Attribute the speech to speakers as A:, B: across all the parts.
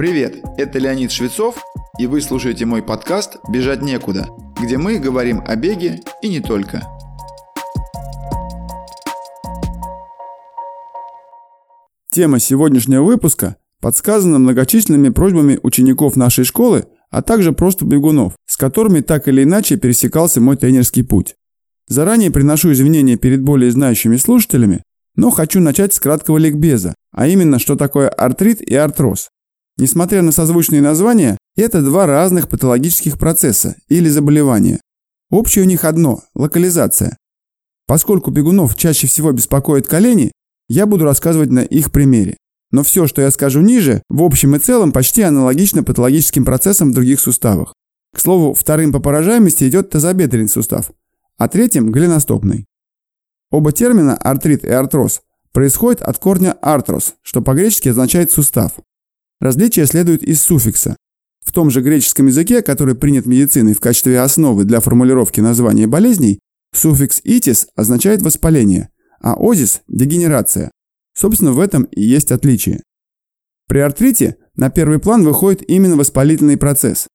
A: Привет, это Леонид Швецов, и вы слушаете мой подкаст «Бежать некуда», где мы говорим о беге и не только.
B: Тема сегодняшнего выпуска подсказана многочисленными просьбами учеников нашей школы, а также просто бегунов, с которыми так или иначе пересекался мой тренерский путь. Заранее приношу извинения перед более знающими слушателями, но хочу начать с краткого ликбеза, а именно, что такое артрит и артроз. Несмотря на созвучные названия, это два разных патологических процесса или заболевания. Общее у них одно – локализация. Поскольку бегунов чаще всего беспокоят колени, я буду рассказывать на их примере. Но все, что я скажу ниже, в общем и целом почти аналогично патологическим процессам в других суставах. К слову, вторым по поражаемости идет тазобедренный сустав, а третьим – голеностопный. Оба термина артрит и артроз происходят от корня артрос, что по-гречески означает сустав. Различие следует из суффикса. В том же греческом языке, который принят медициной в качестве основы для формулировки названия болезней, суффикс «itis» означает воспаление, а «озис» – дегенерация. Собственно, в этом и есть отличие. При артрите на первый план выходит именно воспалительный процесс.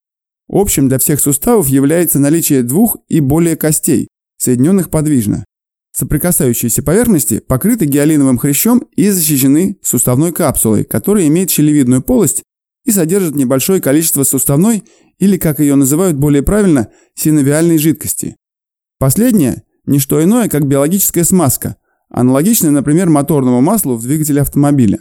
B: Общим для всех суставов является наличие двух и более костей, соединенных подвижно. Соприкасающиеся поверхности покрыты гиалиновым хрящом и защищены суставной капсулой, которая имеет щелевидную полость и содержит небольшое количество суставной, или, как ее называют более правильно, синовиальной жидкости. Последняя – не что иное, как биологическая смазка, аналогичная, например, моторному маслу в двигателе автомобиля.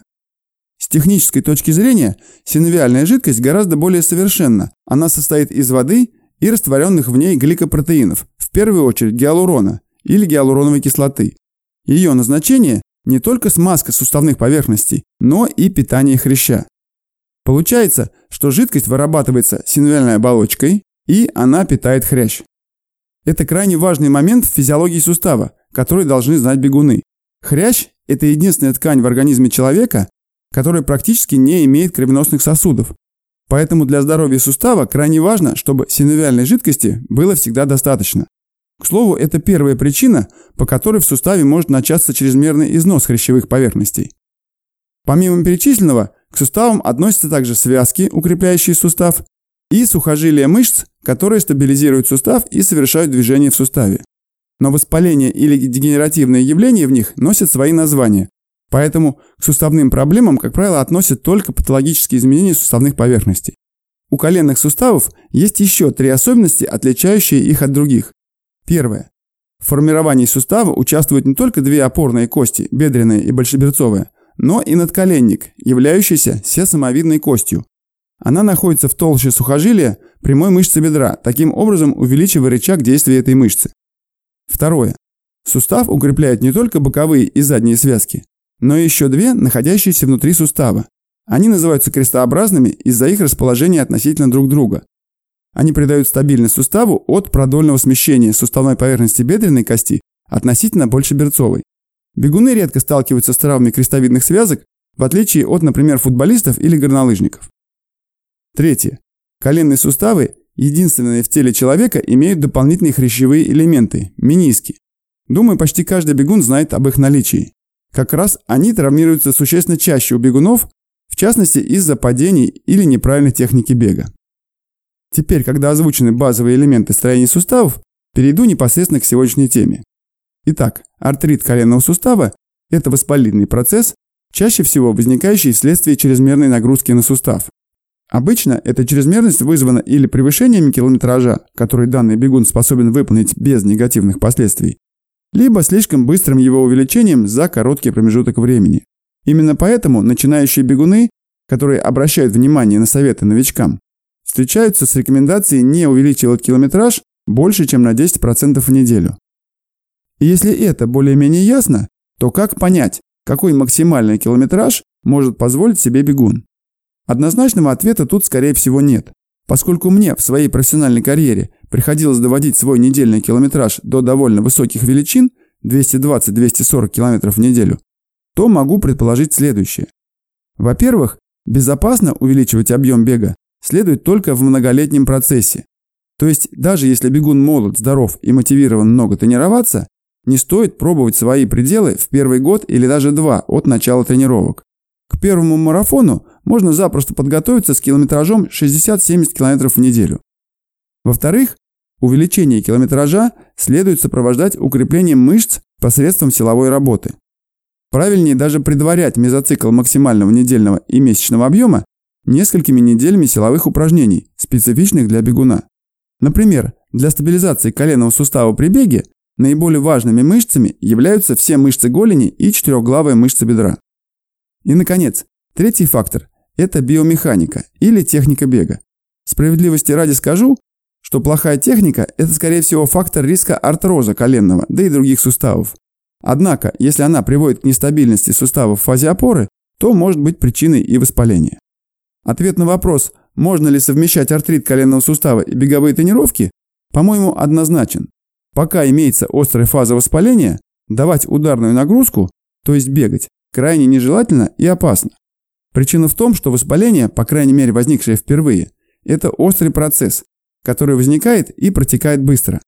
B: С технической точки зрения, синовиальная жидкость гораздо более совершенна. Она состоит из воды и растворенных в ней гликопротеинов, в первую очередь гиалурона, или гиалуроновой кислоты. Ее назначение не только смазка суставных поверхностей, но и питание хряща. Получается, что жидкость вырабатывается синовиальной оболочкой, и она питает хрящ. Это крайне важный момент в физиологии сустава, который должны знать бегуны. Хрящ – это единственная ткань в организме человека, которая практически не имеет кровеносных сосудов. Поэтому для здоровья сустава крайне важно, чтобы синовиальной жидкости было всегда достаточно. К слову, это первая причина, по которой в суставе может начаться чрезмерный износ хрящевых поверхностей. Помимо перечисленного, к суставам относятся также связки, укрепляющие сустав, и сухожилия мышц, которые стабилизируют сустав и совершают движение в суставе. Но воспаление или дегенеративные явления в них носят свои названия, поэтому к суставным проблемам, как правило, относят только патологические изменения суставных поверхностей. У коленных суставов есть еще три особенности, отличающие их от других. Первое. В формировании сустава участвуют не только две опорные кости, бедренная и большеберцовая, но и надколенник, являющийся сесомовидной костью. Она находится в толще сухожилия прямой мышцы бедра, таким образом увеличивая рычаг действия этой мышцы. Второе. Сустав укрепляет не только боковые и задние связки, но еще две, находящиеся внутри сустава. Они называются крестообразными из-за их расположения относительно друг друга. Они придают стабильность суставу от продольного смещения суставной поверхности бедренной кости относительно больше берцовой. Бегуны редко сталкиваются с травмами крестовидных связок, в отличие от, например, футболистов или горнолыжников. Третье. Коленные суставы, единственные в теле человека, имеют дополнительные хрящевые элементы – мениски. Думаю, почти каждый бегун знает об их наличии. Как раз они травмируются существенно чаще у бегунов, в частности из-за падений или неправильной техники бега. Теперь, когда озвучены базовые элементы строения суставов, перейду непосредственно к сегодняшней теме. Итак, артрит коленного сустава – это воспалительный процесс, чаще всего возникающий вследствие чрезмерной нагрузки на сустав. Обычно эта чрезмерность вызвана или превышением километража, который данный бегун способен выполнить без негативных последствий, либо слишком быстрым его увеличением за короткий промежуток времени. Именно поэтому начинающие бегуны, которые обращают внимание на советы новичкам, встречаются с рекомендацией не увеличивать километраж больше, чем на 10% в неделю. Если это более-менее ясно, то как понять, какой максимальный километраж может позволить себе бегун? Однозначного ответа тут, скорее всего, нет. Поскольку мне в своей профессиональной карьере приходилось доводить свой недельный километраж до довольно высоких величин, 220-240 км в неделю, то могу предположить следующее. Во-первых, безопасно увеличивать объем бега следует только в многолетнем процессе. То есть даже если бегун молод, здоров и мотивирован много тренироваться, не стоит пробовать свои пределы в первый год или даже два от начала тренировок. К первому марафону можно запросто подготовиться с километражом 60-70 км в неделю. Во-вторых, увеличение километража следует сопровождать укреплением мышц посредством силовой работы. Правильнее даже предварять мезоцикл максимального недельного и месячного объема несколькими неделями силовых упражнений, специфичных для бегуна. Например, для стабилизации коленного сустава при беге наиболее важными мышцами являются все мышцы голени и четырехглавая мышца бедра. И, наконец, третий фактор – это биомеханика или техника бега. Справедливости ради скажу, что плохая техника – это, скорее всего, фактор риска артроза коленного, да и других суставов. Однако, если она приводит к нестабильности суставов в фазе опоры, то может быть причиной и воспаления. Ответ на вопрос, можно ли совмещать артрит коленного сустава и беговые тренировки, по-моему, однозначен. Пока имеется острая фаза воспаления, давать ударную нагрузку, то есть бегать, крайне нежелательно и опасно. Причина в том, что воспаление, по крайней мере возникшее впервые, это острый процесс, который возникает и протекает быстро.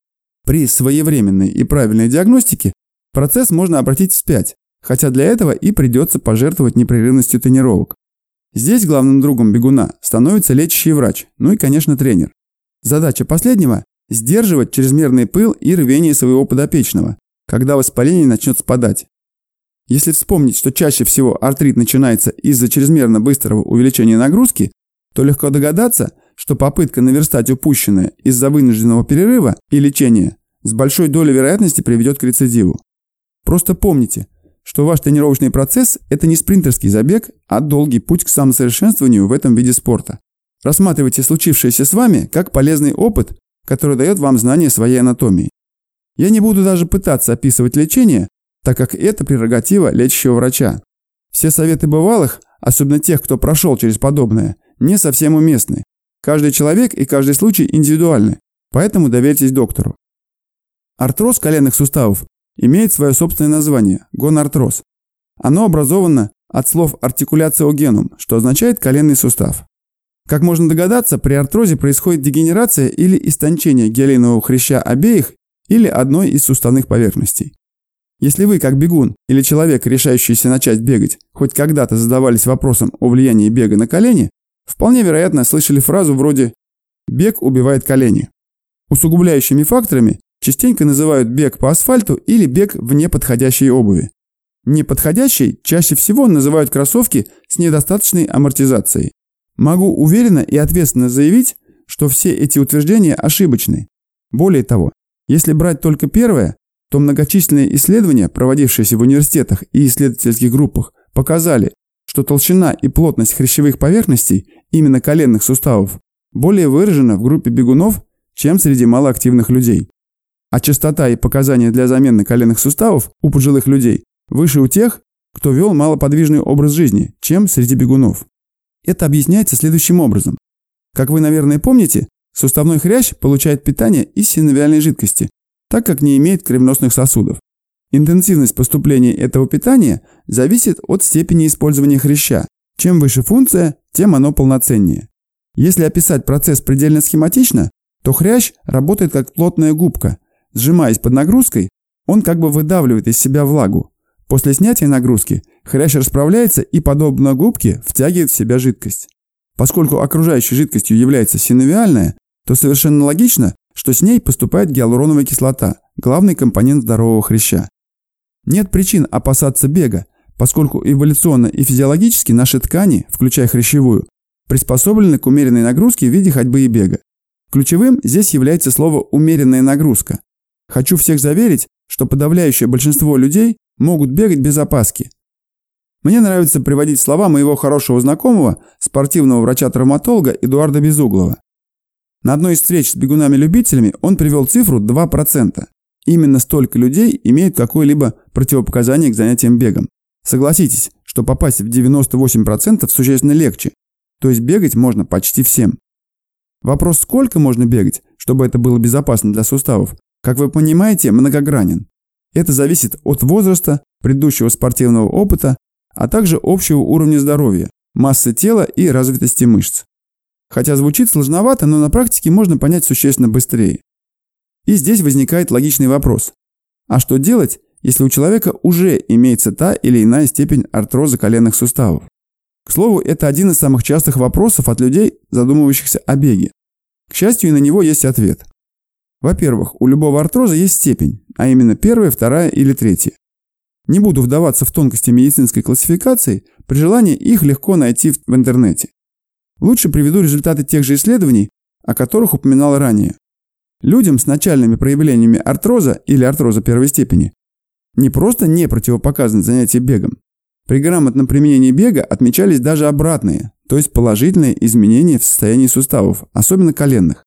B: При своевременной и правильной диагностике процесс можно обратить вспять, хотя для этого и придется пожертвовать непрерывностью тренировок. Здесь главным другом бегуна становится лечащий врач, ну и, конечно, тренер. Задача последнего – сдерживать чрезмерный пыл и рвение своего подопечного, когда воспаление начнет спадать. Если вспомнить, что чаще всего артрит начинается из-за чрезмерно быстрого увеличения нагрузки, то легко догадаться, что попытка наверстать упущенное из-за вынужденного перерыва и лечения с большой долей вероятности приведет к рецидиву. Просто помните, что ваш тренировочный процесс – это не спринтерский забег, а долгий путь к самосовершенствованию в этом виде спорта. Рассматривайте случившееся с вами как полезный опыт, который дает вам знание своей анатомии. Я не буду даже пытаться описывать лечение, так как это прерогатива лечащего врача. Все советы бывалых, особенно тех, кто прошел через подобное, не совсем уместны. Каждый человек и каждый случай индивидуальны, поэтому доверьтесь доктору. Артроз коленных суставов имеет свое собственное название – гонартроз. Оно образовано от слов артикуляциогенум, что означает коленный сустав. Как можно догадаться, при артрозе происходит дегенерация или истончение гиалинового хряща обеих или одной из суставных поверхностей. Если вы, как бегун или человек, решающийся начать бегать, хоть когда-то задавались вопросом о влиянии бега на колени, вполне вероятно слышали фразу вроде «бег убивает колени». Усугубляющими факторами частенько называют бег по асфальту или бег в неподходящей обуви. Неподходящей чаще всего называют кроссовки с недостаточной амортизацией. Могу уверенно и ответственно заявить, что все эти утверждения ошибочны. Более того, если брать только первое, то многочисленные исследования, проводившиеся в университетах и исследовательских группах, показали, что толщина и плотность хрящевых поверхностей именно коленных суставов более выражена в группе бегунов, чем среди малоактивных людей. А частота и показания для замены коленных суставов у пожилых людей выше у тех, кто вел малоподвижный образ жизни, чем среди бегунов. Это объясняется следующим образом. Как вы, наверное, помните, суставной хрящ получает питание из синовиальной жидкости, так как не имеет кровеносных сосудов. Интенсивность поступления этого питания зависит от степени использования хряща. Чем выше функция, тем оно полноценнее. Если описать процесс предельно схематично, то хрящ работает как плотная губка. Сжимаясь под нагрузкой, он как бы выдавливает из себя влагу. После снятия нагрузки хрящ расправляется и, подобно губке, втягивает в себя жидкость. Поскольку окружающей жидкостью является синовиальная, то совершенно логично, что с ней поступает гиалуроновая кислота, главный компонент здорового хряща. Нет причин опасаться бега, поскольку эволюционно и физиологически наши ткани, включая хрящевую, приспособлены к умеренной нагрузке в виде ходьбы и бега. Ключевым здесь является слово «умеренная нагрузка». Хочу всех заверить, что подавляющее большинство людей могут бегать без опаски. Мне нравится приводить слова моего хорошего знакомого, спортивного врача-травматолога Эдуарда Безуглова. На одной из встреч с бегунами-любителями он привел цифру 2%. Именно столько людей имеют какое-либо противопоказание к занятиям бегом. Согласитесь, что попасть в 98% существенно легче, то есть бегать можно почти всем. Вопрос, сколько можно бегать, чтобы это было безопасно для суставов, как вы понимаете, многогранен. Это зависит от возраста, предыдущего спортивного опыта, а также общего уровня здоровья, массы тела и развитости мышц. Хотя звучит сложновато, но на практике можно понять существенно быстрее. И здесь возникает логичный вопрос. А что делать, если у человека уже имеется та или иная степень артроза коленных суставов? К слову, это один из самых частых вопросов от людей, задумывающихся о беге. К счастью, и на него есть ответ. Во-первых, у любого артроза есть степень, а именно первая, вторая или третья. Не буду вдаваться в тонкости медицинской классификации, при желании их легко найти в интернете. Лучше приведу результаты тех же исследований, о которых упоминал ранее. Людям с начальными проявлениями артроза или артроза первой степени не просто не противопоказаны занятия бегом. При грамотном применении бега отмечались даже обратные, то есть положительные изменения в состоянии суставов, особенно коленных.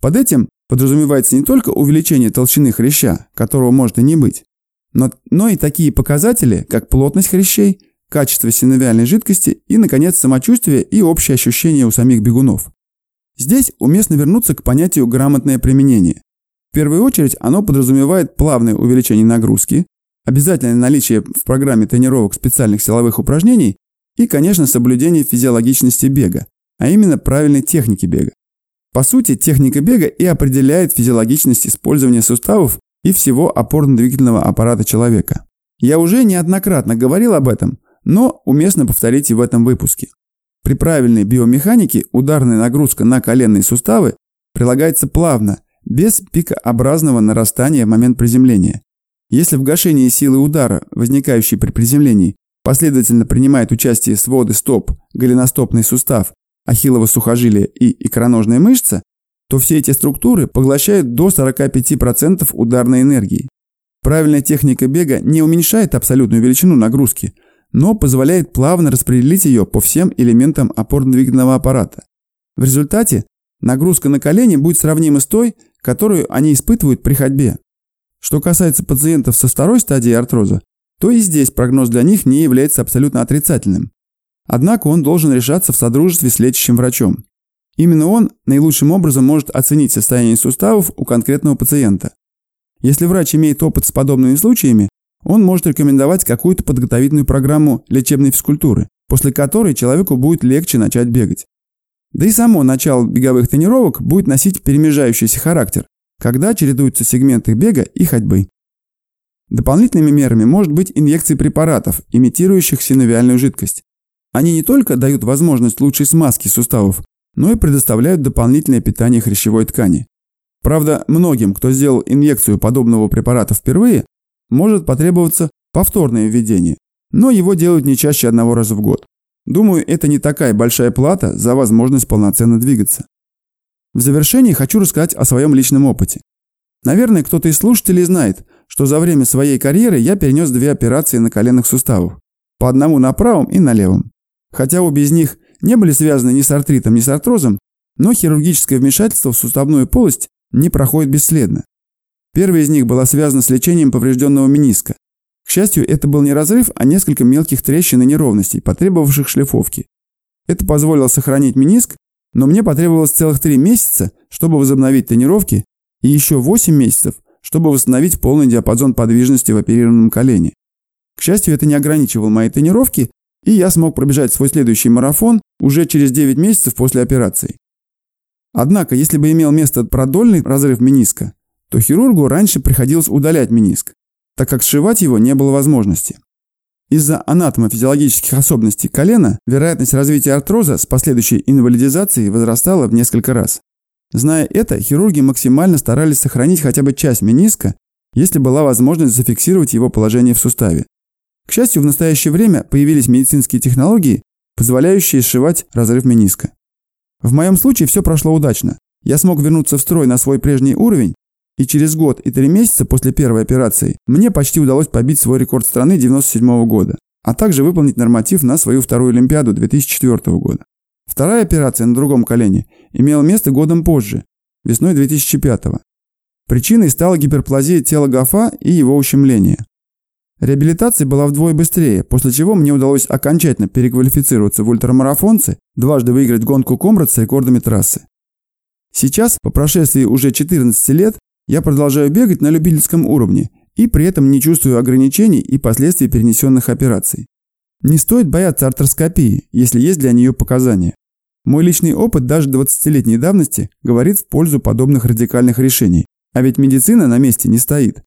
B: Под этим подразумевается не только увеличение толщины хряща, которого может и не быть, но, но и такие показатели, как плотность хрящей, качество синовиальной жидкости и, наконец, самочувствие и общее ощущение у самих бегунов. Здесь уместно вернуться к понятию «грамотное применение». В первую очередь оно подразумевает плавное увеличение нагрузки, обязательное наличие в программе тренировок специальных силовых упражнений и, конечно, соблюдение физиологичности бега, а именно правильной техники бега. По сути, техника бега и определяет физиологичность использования суставов и всего опорно-двигательного аппарата человека. Я уже неоднократно говорил об этом, но уместно повторить и в этом выпуске. При правильной биомеханике ударная нагрузка на коленные суставы прилагается плавно, без пикообразного нарастания в момент приземления. Если в гашении силы удара, возникающей при приземлении, последовательно принимает участие своды стоп, голеностопный сустав, ахиллово сухожилие и икроножная мышца, то все эти структуры поглощают до 45% ударной энергии. Правильная техника бега не уменьшает абсолютную величину нагрузки, но позволяет плавно распределить ее по всем элементам опорно-двигательного аппарата. В результате нагрузка на колени будет сравнима с той, которую они испытывают при ходьбе. Что касается пациентов со второй стадией артроза, то и здесь прогноз для них не является абсолютно отрицательным. Однако он должен решаться в содружестве с лечащим врачом. Именно он наилучшим образом может оценить состояние суставов у конкретного пациента. Если врач имеет опыт с подобными случаями, он может рекомендовать какую-то подготовительную программу лечебной физкультуры, после которой человеку будет легче начать бегать. Да и само начало беговых тренировок будет носить перемежающийся характер, когда чередуются сегменты бега и ходьбы. Дополнительными мерами может быть инъекции препаратов, имитирующих синовиальную жидкость. Они не только дают возможность лучшей смазки суставов, но и предоставляют дополнительное питание хрящевой ткани. Правда, многим, кто сделал инъекцию подобного препарата впервые, может потребоваться повторное введение, но его делают не чаще одного раза в год. Думаю, это не такая большая плата за возможность полноценно двигаться. В завершении хочу рассказать о своем личном опыте. Наверное, кто-то из слушателей знает, что за время своей карьеры я перенес две операции на коленных суставах. По одному на правом и на левом. Хотя обе из них не были связаны ни с артритом, ни с артрозом, но хирургическое вмешательство в суставную полость не проходит бесследно. Первая из них была связана с лечением поврежденного мениска. К счастью, это был не разрыв, а несколько мелких трещин и неровностей, потребовавших шлифовки. Это позволило сохранить мениск, но мне потребовалось целых три месяца, чтобы возобновить тренировки, и еще 8 месяцев, чтобы восстановить полный диапазон подвижности в оперированном колене. К счастью, это не ограничивало мои тренировки, и я смог пробежать свой следующий марафон уже через 9 месяцев после операции. Однако, если бы имел место продольный разрыв мениска, то хирургу раньше приходилось удалять мениск, так как сшивать его не было возможности. Из-за анатомо-физиологических особенностей колена вероятность развития артроза с последующей инвалидизацией возрастала в несколько раз. Зная это, хирурги максимально старались сохранить хотя бы часть мениска, если была возможность зафиксировать его положение в суставе. К счастью, в настоящее время появились медицинские технологии, позволяющие сшивать разрыв мениска. В моем случае все прошло удачно. Я смог вернуться в строй на свой прежний уровень, и через год и три месяца после первой операции мне почти удалось побить свой рекорд страны 1997 года, а также выполнить норматив на свою вторую Олимпиаду 2004 года. Вторая операция на другом колене имела место годом позже, весной 2005 -го. Причиной стала гиперплазия тела Гафа и его ущемление. Реабилитация была вдвое быстрее, после чего мне удалось окончательно переквалифицироваться в ультрамарафонцы, дважды выиграть гонку Комрад с рекордами трассы. Сейчас, по прошествии уже 14 лет, я продолжаю бегать на любительском уровне и при этом не чувствую ограничений и последствий перенесенных операций. Не стоит бояться артроскопии, если есть для нее показания. Мой личный опыт даже 20-летней давности говорит в пользу подобных радикальных решений, а ведь медицина на месте не стоит.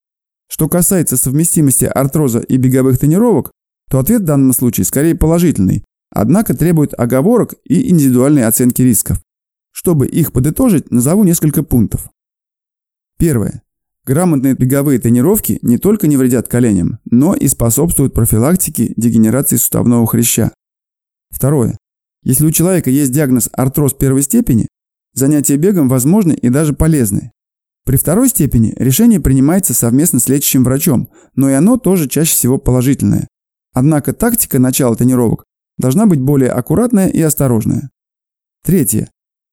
B: Что касается совместимости артроза и беговых тренировок, то ответ в данном случае скорее положительный, однако требует оговорок и индивидуальной оценки рисков. Чтобы их подытожить, назову несколько пунктов. Первое. Грамотные беговые тренировки не только не вредят коленям, но и способствуют профилактике дегенерации суставного хряща. Второе. Если у человека есть диагноз артроз первой степени, занятия бегом возможны и даже полезны. При второй степени решение принимается совместно с лечащим врачом, но и оно тоже чаще всего положительное. Однако тактика начала тренировок должна быть более аккуратная и осторожная. Третье.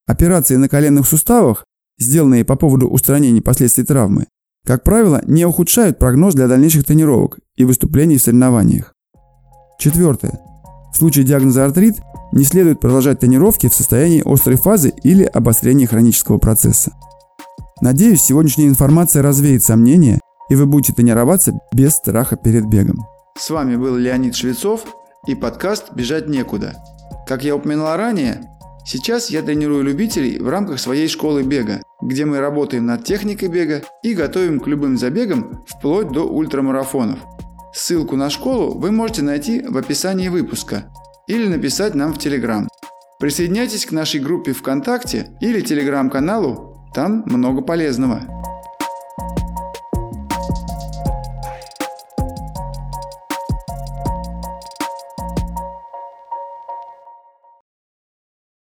B: Операции на коленных суставах, сделанные по поводу устранения последствий травмы, как правило, не ухудшают прогноз для дальнейших тренировок и выступлений в соревнованиях. Четвертое. В случае диагноза артрит не следует продолжать тренировки в состоянии острой фазы или обострения хронического процесса. Надеюсь, сегодняшняя информация развеет сомнения, и вы будете тренироваться без страха перед бегом.
A: С вами был Леонид Швецов и подкаст «Бежать некуда». Как я упоминал ранее, сейчас я тренирую любителей в рамках своей школы бега, где мы работаем над техникой бега и готовим к любым забегам вплоть до ультрамарафонов. Ссылку на школу вы можете найти в описании выпуска или написать нам в Телеграм. Присоединяйтесь к нашей группе ВКонтакте или Телеграм-каналу там много полезного.